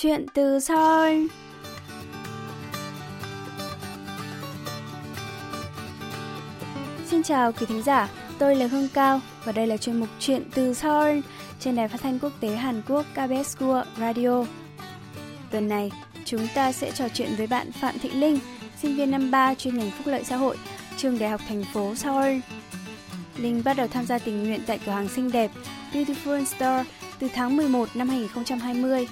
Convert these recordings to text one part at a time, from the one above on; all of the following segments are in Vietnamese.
Chuyện từ Seoul Xin chào quý thính giả, tôi là Hương Cao và đây là chuyên mục Chuyện từ Seoul trên đài phát thanh quốc tế Hàn Quốc KBS World Radio. Tuần này, chúng ta sẽ trò chuyện với bạn Phạm Thị Linh, sinh viên năm 3 chuyên ngành phúc lợi xã hội, trường đại học thành phố Seoul. Linh bắt đầu tham gia tình nguyện tại cửa hàng xinh đẹp Beautiful Store từ tháng 11 năm 2020.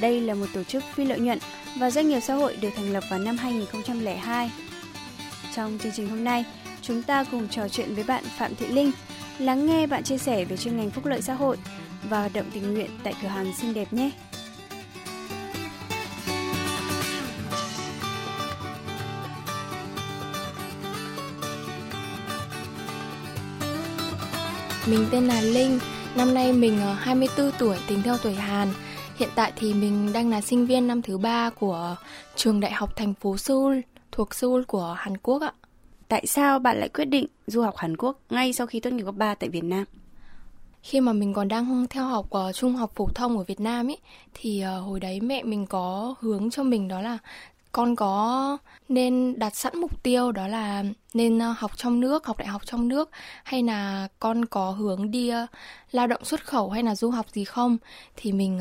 Đây là một tổ chức phi lợi nhuận và doanh nghiệp xã hội được thành lập vào năm 2002. Trong chương trình hôm nay, chúng ta cùng trò chuyện với bạn Phạm Thị Linh, lắng nghe bạn chia sẻ về chuyên ngành phúc lợi xã hội và hoạt động tình nguyện tại cửa hàng xinh đẹp nhé. Mình tên là Linh, năm nay mình ờ, 24 tuổi tính theo tuổi Hàn. Hiện tại thì mình đang là sinh viên năm thứ ba của trường đại học thành phố Seoul thuộc Seoul của Hàn Quốc ạ. Tại sao bạn lại quyết định du học Hàn Quốc ngay sau khi tốt nghiệp cấp 3 tại Việt Nam? Khi mà mình còn đang theo học uh, trung học phổ thông ở Việt Nam ấy thì uh, hồi đấy mẹ mình có hướng cho mình đó là con có nên đặt sẵn mục tiêu đó là nên uh, học trong nước, học đại học trong nước hay là con có hướng đi lao động xuất khẩu hay là du học gì không thì mình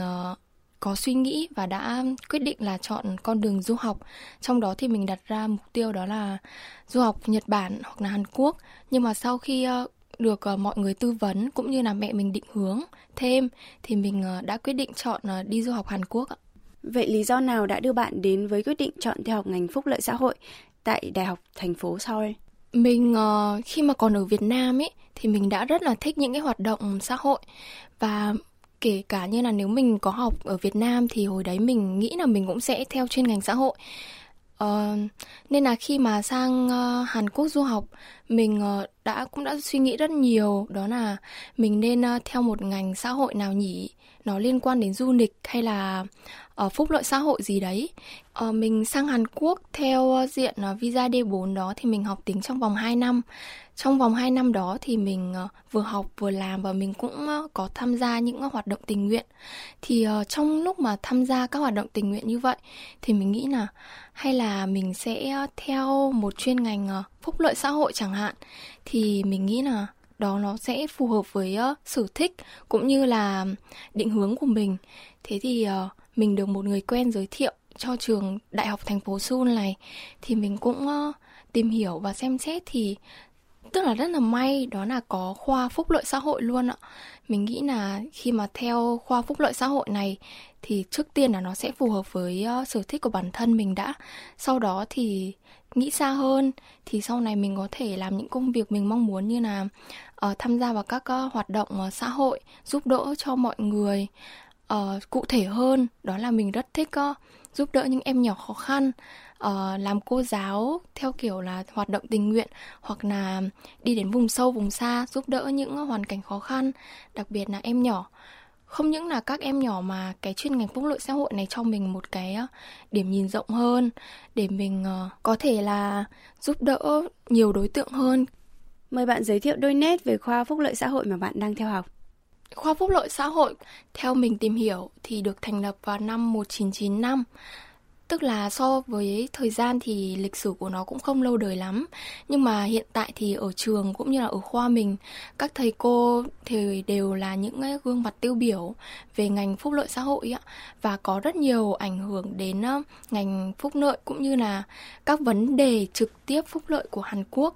có suy nghĩ và đã quyết định là chọn con đường du học. Trong đó thì mình đặt ra mục tiêu đó là du học Nhật Bản hoặc là Hàn Quốc. Nhưng mà sau khi được mọi người tư vấn cũng như là mẹ mình định hướng thêm thì mình đã quyết định chọn đi du học Hàn Quốc ạ. Vậy lý do nào đã đưa bạn đến với quyết định chọn theo học ngành phúc lợi xã hội tại Đại học thành phố Seoul? Mình khi mà còn ở Việt Nam ấy thì mình đã rất là thích những cái hoạt động xã hội và kể cả như là nếu mình có học ở Việt Nam thì hồi đấy mình nghĩ là mình cũng sẽ theo chuyên ngành xã hội. Uh, nên là khi mà sang uh, Hàn Quốc du học mình uh, đã cũng đã suy nghĩ rất nhiều đó là mình nên uh, theo một ngành xã hội nào nhỉ nó liên quan đến du lịch hay là uh, phúc lợi xã hội gì đấy. Uh, mình sang Hàn Quốc theo diện uh, visa D4 đó thì mình học tiếng trong vòng 2 năm. Trong vòng 2 năm đó thì mình ờ, vừa học vừa làm và mình cũng có tham gia những hoạt động tình nguyện. Thì ờ, trong lúc mà tham gia các hoạt động tình nguyện như vậy thì mình nghĩ là hay là mình sẽ theo một chuyên ngành ờ, phúc lợi xã hội chẳng hạn, thì mình nghĩ là đó nó sẽ phù hợp với sở thích cũng như là định hướng của mình thế thì mình được một người quen giới thiệu cho trường đại học thành phố Seoul này thì mình cũng tìm hiểu và xem xét thì tức là rất là may đó là có khoa phúc lợi xã hội luôn ạ. Mình nghĩ là khi mà theo khoa phúc lợi xã hội này thì trước tiên là nó sẽ phù hợp với uh, sở thích của bản thân mình đã. Sau đó thì nghĩ xa hơn thì sau này mình có thể làm những công việc mình mong muốn như là uh, tham gia vào các uh, hoạt động uh, xã hội giúp đỡ cho mọi người uh, cụ thể hơn. Đó là mình rất thích uh, giúp đỡ những em nhỏ khó khăn uh, làm cô giáo theo kiểu là hoạt động tình nguyện hoặc là đi đến vùng sâu vùng xa giúp đỡ những hoàn cảnh khó khăn đặc biệt là em nhỏ không những là các em nhỏ mà cái chuyên ngành phúc lợi xã hội này cho mình một cái ờ, điểm nhìn rộng hơn để mình ờ, có thể là giúp đỡ nhiều đối tượng hơn Mời bạn giới thiệu đôi nét về khoa phúc lợi xã hội mà bạn đang theo học. Khoa phúc lợi xã hội, theo mình tìm hiểu thì được thành lập vào năm 1995. Tức là so với thời gian thì lịch sử của nó cũng không lâu đời lắm. Nhưng mà hiện tại thì ở trường cũng như là ở khoa mình Các thầy cô thì đều là những gương mặt tiêu biểu về ngành phúc lợi xã hội ạ. Và có rất nhiều ảnh hưởng đến ngành phúc lợi cũng như là các vấn đề trực tiếp phúc lợi của Hàn Quốc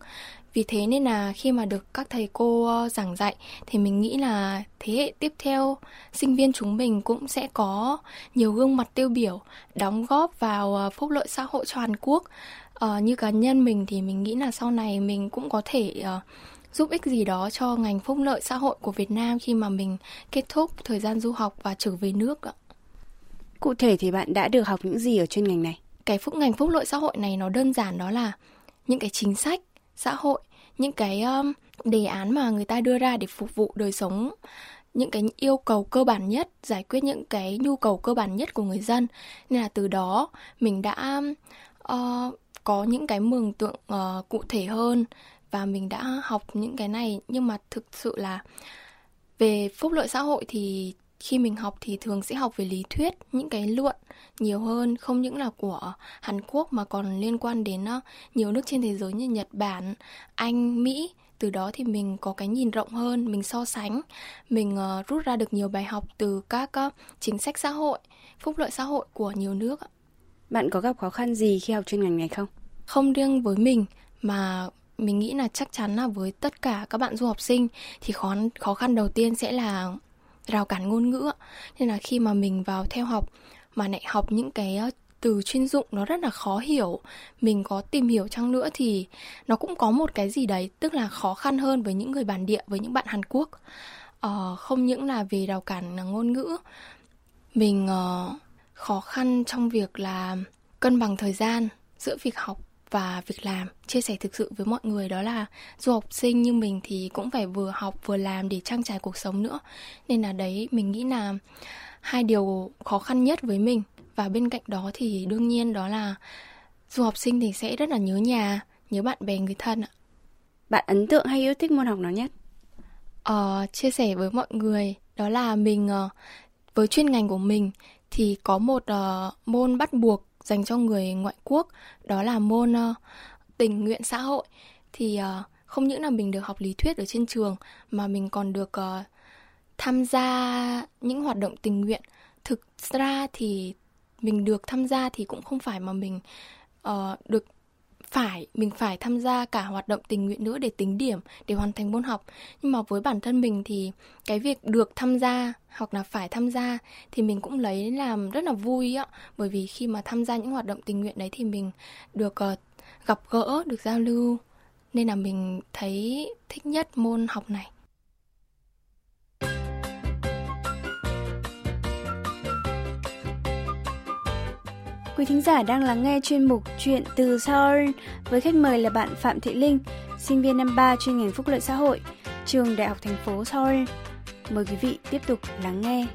vì thế nên là khi mà được các thầy cô ờ, giảng dạy thì mình nghĩ là thế hệ tiếp theo sinh viên chúng mình cũng sẽ có nhiều gương mặt tiêu biểu đóng góp vào ờ, phúc lợi xã hội cho Hàn Quốc. Uh, như cá nhân mình thì mình nghĩ là sau này mình cũng có thể uh, giúp ích gì đó cho ngành phúc lợi xã hội của Việt Nam khi mà mình kết thúc thời gian du học và trở về nước ạ. Cụ thể thì bạn đã được học những gì ở chuyên ngành này? Cái phúc ngành phúc lợi xã hội này nó đơn giản đó là những cái chính sách xã hội những cái um, đề án mà người ta đưa ra để phục vụ đời sống những cái yêu cầu cơ bản nhất giải quyết những cái nhu cầu cơ bản nhất của người dân. Nên là từ đó mình đã uh, có những cái mường tượng uh, cụ thể hơn và mình đã học những cái này. Nhưng mà thực sự là về phúc lợi xã hội thì khi mình học thì thường sẽ học về lý thuyết những cái luận nhiều hơn không những là của Hàn Quốc mà còn liên quan đến uh, nhiều nước trên thế giới như Nhật Bản, Anh, Mỹ. Từ đó thì mình có cái nhìn rộng hơn mình so sánh mình uh, rút ra được nhiều bài học từ các uh, chính sách xã hội phúc lợi xã hội của nhiều nước bạn có gặp khó khăn gì khi học chuyên ngành này không? Không riêng với mình mà mình nghĩ là chắc chắn là với tất cả các bạn du học sinh thì khó khó khăn đầu tiên sẽ là rào cản ngôn ngữ nên là khi mà mình vào theo học mà lại học những cái ờ, từ chuyên dụng nó rất là khó hiểu mình có tìm hiểu chăng nữa thì nó cũng có một cái gì đấy tức là khó khăn hơn với những người bản địa với những bạn hàn quốc. Ờ, không những là về rào cản ờ, ngôn ngữ mình uh, khó khăn trong việc là cân bằng thời gian giữa việc học và việc làm chia sẻ thực sự với mọi người đó là du học sinh như mình thì cũng phải vừa học vừa làm để trang trải cuộc sống nữa. Nên là đấy mình nghĩ là hai điều khó khăn nhất với mình. Và bên cạnh đó thì đương nhiên đó là du học sinh thì sẽ rất là nhớ nhà nhớ bạn bè người thân ạ. Bạn ấn tượng hay yêu thích môn học nào nhất? Ờ, chia sẻ với mọi người đó là mình uh, với chuyên ngành của mình thì có một uh, môn bắt buộc dành cho người ngoại quốc đó là môn uh, tình nguyện xã hội. Thì uh, không những là mình được học lý thuyết ở trên trường mà mình còn được uh, tham gia những hoạt động tình nguyện. Thực ra thì mình được tham gia thì cũng không phải mà mình uh, được phải mình phải tham gia cả hoạt động tình nguyện nữa để tính điểm để hoàn thành môn học. Nhưng mà với bản thân mình thì cái việc được tham gia hoặc là phải tham gia thì mình cũng lấy làm rất là vui á. Bởi vì khi mà tham gia những hoạt động tình nguyện đấy thì mình được uh, gặp gỡ được giao lưu. Nên là mình thấy thích nhất môn học này. Quý thính giả đang lắng nghe chuyên mục Chuyện từ Seoul với khách mời là bạn Phạm Thị Linh, sinh viên năm 3 chuyên ngành phúc lợi xã hội, trường Đại học thành phố Seoul. Mời quý vị tiếp tục lắng nghe.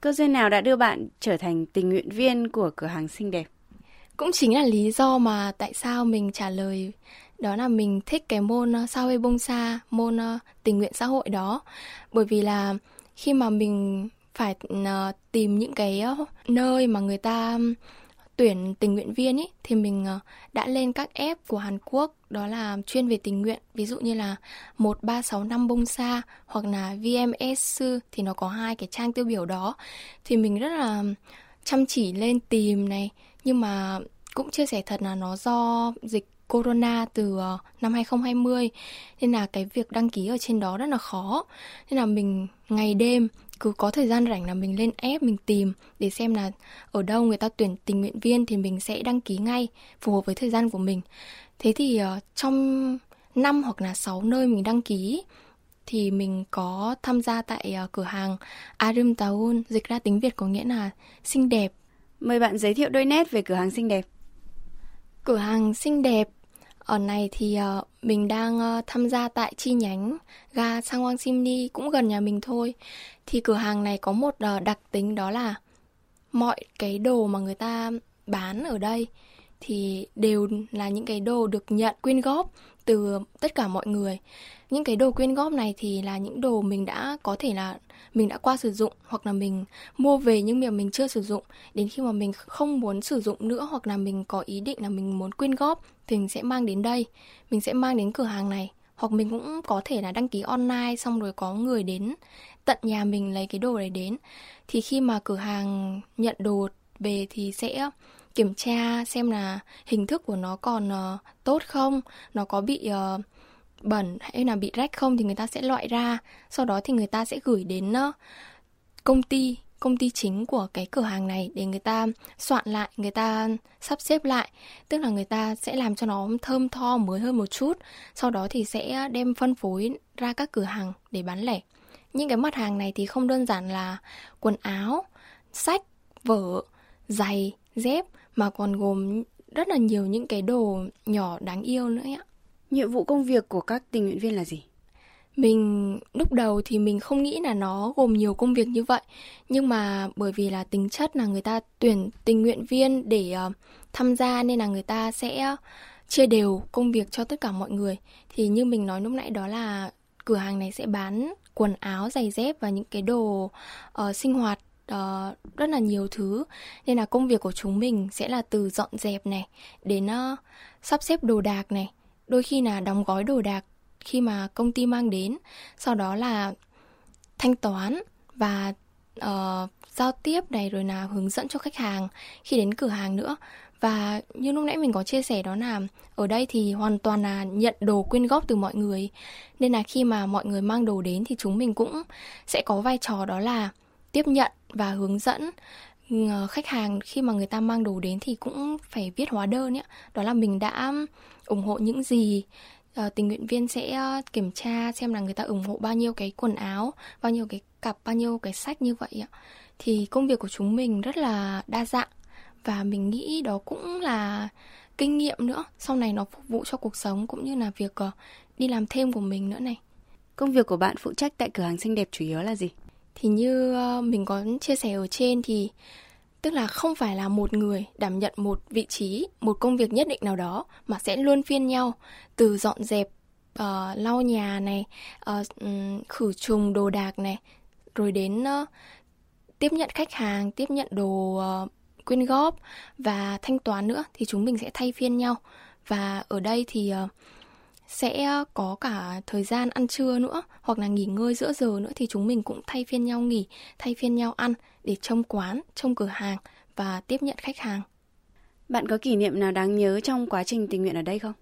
Cơ duyên nào đã đưa bạn trở thành tình nguyện viên của cửa hàng xinh đẹp? Cũng chính là lý do mà tại sao mình trả lời, đó là mình thích cái môn ờ, sao sao bông sa, môn ờ, tình nguyện xã hội đó. Bởi vì là khi mà mình phải ờ, tìm những cái nơi mà người ta tuyển tình nguyện viên ý, thì mình đã lên các app của Hàn Quốc, đó là chuyên về tình nguyện. Ví dụ như là 1365 bông sa hoặc là VMS thì nó có hai cái trang tiêu biểu đó. Thì mình rất là chăm chỉ lên tìm này nhưng mà cũng chia sẻ thật là nó do dịch corona từ ờ, năm 2020 nên là cái việc đăng ký ở trên đó rất là khó. Nên là mình ngày đêm cứ có thời gian rảnh là mình lên app mình tìm để xem là ở đâu người ta tuyển tình nguyện viên thì mình sẽ đăng ký ngay, phù hợp với thời gian của mình. Thế thì ờ, trong năm hoặc là 6 nơi mình đăng ký thì mình có tham gia tại ờ, cửa hàng Arum Taun, dịch ra tiếng Việt có nghĩa là xinh đẹp Mời bạn giới thiệu đôi nét về cửa hàng xinh đẹp. Cửa hàng xinh đẹp ở này thì uh, mình đang uh, tham gia tại chi nhánh ga Sangwon Simni cũng gần nhà mình thôi. Thì cửa hàng này có một uh, đặc tính đó là mọi cái đồ mà người ta bán ở đây thì đều là những cái đồ được nhận quyên góp từ tất cả mọi người. Những cái đồ quyên góp này thì là những đồ mình đã có thể là mình đã qua sử dụng hoặc là mình mua về nhưng mà mình chưa sử dụng. Đến khi mà mình không muốn sử dụng nữa hoặc là mình có ý định là mình muốn quyên góp thì mình sẽ mang đến đây. Mình sẽ mang đến cửa hàng này. Hoặc mình cũng có thể là đăng ký online xong rồi có người đến tận nhà mình lấy cái đồ này đến. Thì khi mà cửa hàng nhận đồ về thì sẽ kiểm tra xem là hình thức của nó còn uh, tốt không? Nó có bị uh, bẩn hay là bị rách không thì người ta sẽ loại ra. Sau đó thì người ta sẽ gửi đến uh, công ty công ty chính của cái cửa hàng này để người ta soạn lại người ta sắp xếp lại. Tức là người ta sẽ làm cho nó thơm tho mới hơn một chút. Sau đó thì sẽ đem phân phối ra các cửa hàng để bán lẻ. Những cái mặt hàng này thì không đơn giản là quần áo sách vở giày dép mà còn gồm rất là nhiều những cái đồ nhỏ đáng yêu nữa ạ. Nhiệm vụ công việc của các tình nguyện viên là gì? mình lúc đầu thì mình không nghĩ là nó gồm nhiều công việc như vậy nhưng mà bởi vì là tính chất là người ta tuyển tình nguyện viên để uh, tham gia nên là người ta sẽ chia đều công việc cho tất cả mọi người thì như mình nói lúc nãy đó là cửa hàng này sẽ bán quần áo giày dép và những cái đồ uh, sinh hoạt uh, rất là nhiều thứ. Nên là công việc của chúng mình sẽ là từ dọn dẹp này đến uh, sắp xếp đồ đạc này. Đôi khi là đóng gói đồ đạc khi mà công ty mang đến. Sau đó là thanh toán và uh, giao tiếp này rồi là hướng dẫn cho khách hàng khi đến cửa hàng nữa. Và như lúc nãy mình có chia sẻ đó là ở đây thì hoàn toàn là nhận đồ quyên góp từ mọi người. Nên là khi mà mọi người mang đồ đến thì chúng mình cũng sẽ có vai trò đó là tiếp nhận và hướng dẫn ờ, khách hàng khi mà người ta mang đồ đến thì cũng phải viết hóa đơn ấy. đó là mình đã ủng hộ những gì ờ, tình nguyện viên sẽ ờ, kiểm tra xem là người ta ủng hộ bao nhiêu cái quần áo, bao nhiêu cái cặp, bao nhiêu cái sách như vậy ạ. Thì công việc của chúng mình rất là đa dạng và mình nghĩ đó cũng là kinh nghiệm nữa. Sau này nó phục vụ cho cuộc sống cũng như là việc đi làm thêm của mình nữa này. Công việc của bạn phụ trách tại cửa hàng xinh đẹp chủ yếu là gì? Thì như ờ, mình có chia sẻ ở trên thì tức là không phải là một người đảm nhận một vị trí một công việc nhất định nào đó mà sẽ luôn phiên nhau từ dọn dẹp uh, lau nhà này uh, khử trùng đồ đạc này rồi đến uh, tiếp nhận khách hàng tiếp nhận đồ uh, quyên góp và thanh toán nữa thì chúng mình sẽ thay phiên nhau. Và ở đây thì uh, sẽ có cả thời gian ăn trưa nữa hoặc là nghỉ ngơi giữa giờ nữa thì chúng mình cũng thay phiên nhau nghỉ thay phiên nhau ăn để trông quán trông cửa hàng và tiếp nhận khách hàng. Bạn có kỷ niệm nào đáng nhớ trong quá trình tình nguyện ở đây không?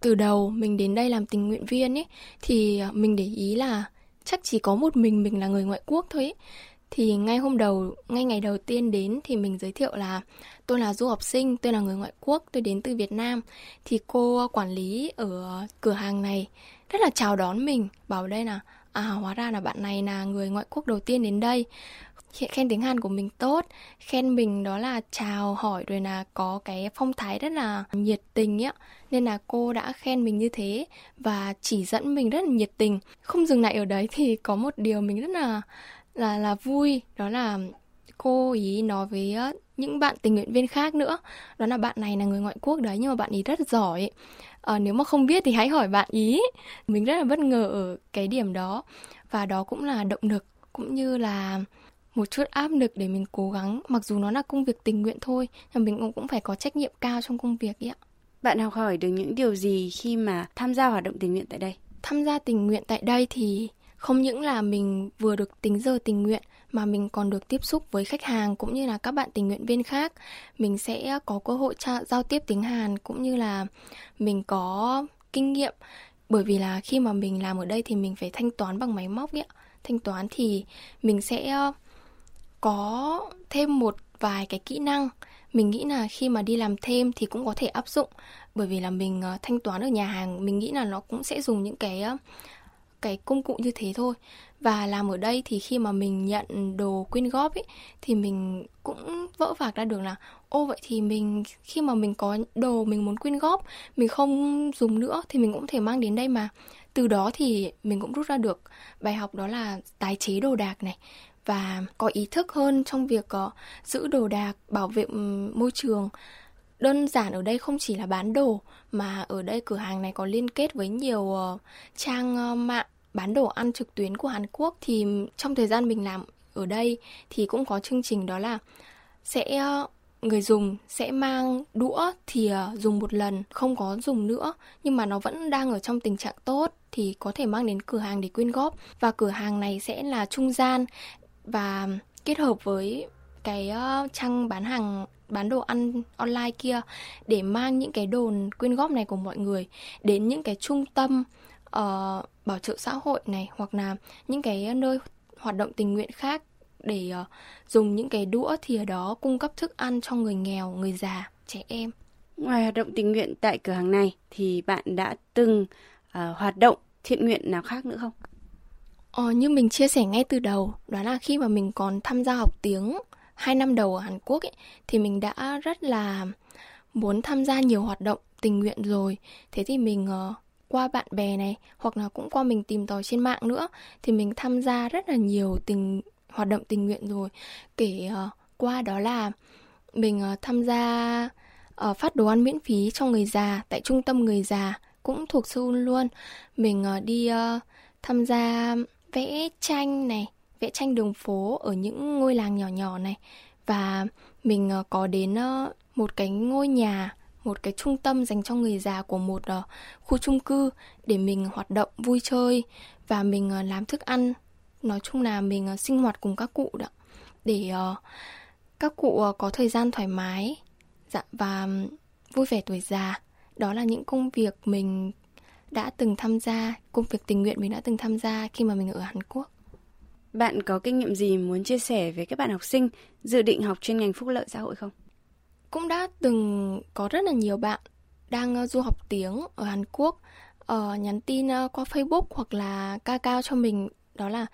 Từ đầu mình đến đây làm tình nguyện viên ấy thì ờ, mình để ý là chắc chỉ có một mình mình là người ngoại quốc thôi ấy thì ngay hôm đầu, ngay ngày đầu tiên đến thì mình giới thiệu là tôi là du học sinh, tôi là người ngoại quốc, tôi đến từ việt nam. Thì cô quản lý ở cửa hàng này rất là chào đón mình, bảo đây là à hóa ra là bạn này là người ngoại quốc đầu tiên đến đây. Khen tiếng Hàn của mình tốt, khen mình đó là chào hỏi rồi là có cái phong thái rất là nhiệt tình ấy nên là cô đã khen mình như thế và chỉ dẫn mình rất là nhiệt tình. Không dừng lại ở đấy thì có một điều mình rất là là là vui. Đó là cô ý nói với những bạn tình nguyện viên khác nữa. Đó là bạn này là người ngoại quốc đấy nhưng mà bạn ý rất giỏi. À, nếu mà không biết thì hãy hỏi bạn ý. Mình rất là bất ngờ ở cái điểm đó. Và đó cũng là động lực cũng như là một chút áp lực để mình cố gắng. Mặc dù nó là công việc tình nguyện thôi nhưng mình cũng phải có trách nhiệm cao trong công việc ấy ạ. Bạn học hỏi được những điều gì khi mà tham gia hoạt động tình nguyện tại đây? Tham gia tình nguyện tại đây thì không những là mình vừa được tính giờ tình nguyện mà mình còn được tiếp xúc với khách hàng cũng như là các bạn tình nguyện viên khác. Mình sẽ có cơ hội tra, giao tiếp tiếng hàn cũng như là mình có kinh nghiệm. Bởi vì là khi mà mình làm ở đây thì mình phải thanh toán bằng máy móc ấy thanh toán thì mình sẽ ờ, có thêm một vài cái kỹ năng. Mình nghĩ là khi mà đi làm thêm thì cũng có thể áp dụng. Bởi vì là mình ờ, thanh toán ở nhà hàng mình nghĩ là nó cũng sẽ dùng những cái ờ, cái công cụ như thế thôi. Và làm ở đây thì khi mà mình nhận đồ quyên góp ấy thì mình cũng vỡ vạc ra được là ô vậy thì mình khi mà mình có đồ mình muốn quyên góp mình không dùng nữa thì mình cũng thể mang đến đây mà. Từ đó thì mình cũng rút ra được bài học đó là tái chế đồ đạc này. Và có ý thức hơn trong việc uh, giữ đồ đạc bảo vệ môi trường. Đơn giản ở đây không chỉ là bán đồ mà ở đây cửa hàng này có liên kết với nhiều uh, trang uh, mạng bán đồ ăn trực tuyến của Hàn Quốc thì trong thời gian mình làm ở đây thì cũng có chương trình đó là sẽ ờ, người dùng sẽ mang đũa thìa ờ, dùng một lần, không có dùng nữa. Nhưng mà nó vẫn đang ở trong tình trạng tốt thì có thể mang đến cửa hàng để quyên góp. Và cửa hàng này sẽ là trung gian và kết hợp với cái ờ, trang bán hàng, bán đồ ăn online kia để mang những cái đồn quyên góp này của mọi người đến những cái trung tâm uh, bảo trợ xã hội này hoặc là những cái nơi hoạt động tình nguyện khác để uh, dùng những cái đũa thìa đó cung cấp thức ăn cho người nghèo, người già, trẻ em. Ngoài hoạt động tình nguyện tại cửa hàng này thì bạn đã từng uh, hoạt động thiện nguyện nào khác nữa không? Ờ, như mình chia sẻ ngay từ đầu, đó là khi mà mình còn tham gia học tiếng hai năm đầu ở Hàn Quốc ấy, thì mình đã rất là muốn tham gia nhiều hoạt động tình nguyện rồi. Thế thì mình uh, qua bạn bè này hoặc là cũng qua mình tìm tòi trên mạng nữa thì mình tham gia rất là nhiều tình hoạt động tình nguyện rồi. Kể uh, qua đó là mình uh, tham gia uh, phát đồ ăn miễn phí cho người già tại trung tâm người già cũng thuộc Seoul luôn. Mình uh, đi uh, tham gia vẽ tranh này vẽ tranh đường phố ở những ngôi làng nhỏ nhỏ này. Và mình uh, có đến uh, một cái ngôi nhà một cái trung tâm dành cho người già của một uh, khu chung cư để mình hoạt động vui chơi và mình uh, làm thức ăn. Nói chung là mình uh, sinh hoạt cùng các cụ đó. Để uh, các cụ uh, có thời gian thoải mái dạ và vui vẻ tuổi già. Đó là những công việc mình đã từng tham gia công việc tình nguyện mình đã từng tham gia khi mà mình ở Hàn Quốc. Bạn có kinh nghiệm gì muốn chia sẻ với các bạn học sinh dự định học chuyên ngành phúc lợi xã hội không? Cũng đã từng có rất là nhiều bạn đang ờ, du học tiếng ở Hàn Quốc uh, nhắn tin uh, qua Facebook hoặc là ca cao cho mình. Đó là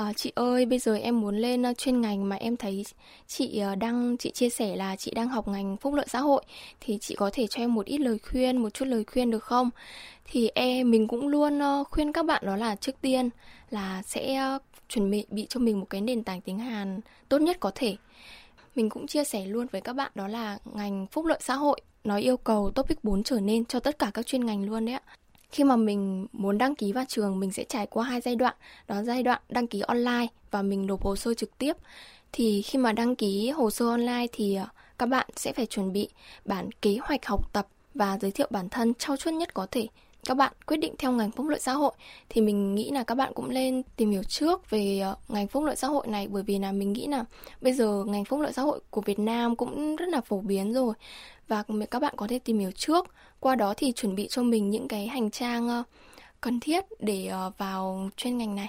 uh, chị ơi bây giờ em muốn lên uh, chuyên ngành mà em thấy chị uh, đang chị chia sẻ là chị đang học ngành phúc lợi xã hội thì chị có thể cho em một ít lời khuyên một chút lời khuyên được không? Thì em mình cũng luôn uh, khuyên các bạn đó là trước tiên là sẽ uh, chuẩn bị bị cho mình một cái nền tảng tiếng Hàn tốt nhất có thể mình cũng chia sẻ luôn với các bạn đó là ngành phúc lợi xã hội, nó yêu cầu topic 4 trở nên cho tất cả các chuyên ngành luôn đấy ạ. Khi mà mình muốn đăng ký vào trường, mình sẽ trải qua hai giai đoạn, đó giai đoạn đăng ký online và mình nộp hồ sơ trực tiếp. Thì khi mà đăng ký hồ sơ online thì ờ, các bạn sẽ phải chuẩn bị bản kế hoạch học tập và giới thiệu bản thân trau chuốt nhất có thể các bạn quyết định theo ngành phúc lợi xã hội, thì mình nghĩ là các bạn cũng lên tìm hiểu trước về ờ, ngành phúc lợi xã hội này. Bởi vì là mình nghĩ là bây giờ ngành phúc lợi xã hội của Việt Nam cũng rất là phổ biến rồi và các bạn có thể tìm hiểu trước. Qua đó thì chuẩn bị cho mình những cái hành trang ờ, cần thiết để ờ, vào chuyên ngành này.